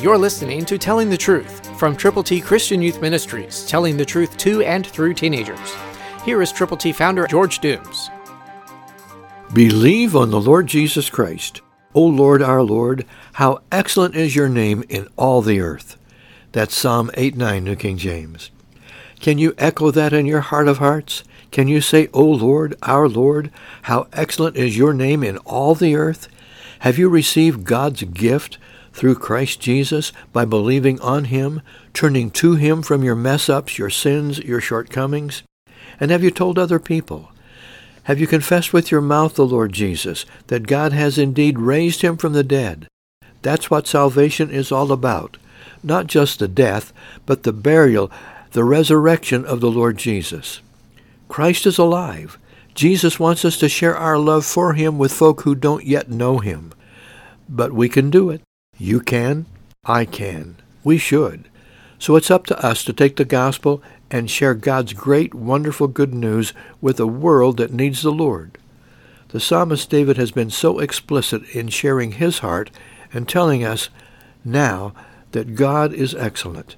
You're listening to Telling the Truth from Triple T Christian Youth Ministries, telling the truth to and through teenagers. Here is Triple T founder George Dooms. Believe on the Lord Jesus Christ. O Lord our Lord, how excellent is your name in all the earth. That's Psalm 8 9, New King James. Can you echo that in your heart of hearts? Can you say, O Lord, our Lord, how excellent is your name in all the earth? Have you received God's gift through Christ Jesus by believing on him, turning to him from your mess-ups, your sins, your shortcomings? And have you told other people? Have you confessed with your mouth the Lord Jesus, that God has indeed raised him from the dead? That's what salvation is all about. Not just the death, but the burial, the resurrection of the Lord Jesus. Christ is alive. Jesus wants us to share our love for him with folk who don't yet know him. But we can do it. You can. I can. We should. So it's up to us to take the gospel and share God's great, wonderful good news with a world that needs the Lord. The psalmist David has been so explicit in sharing his heart and telling us now that God is excellent,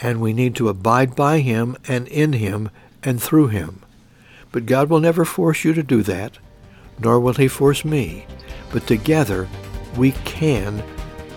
and we need to abide by him and in him and through him. But God will never force you to do that, nor will he force me. But together we can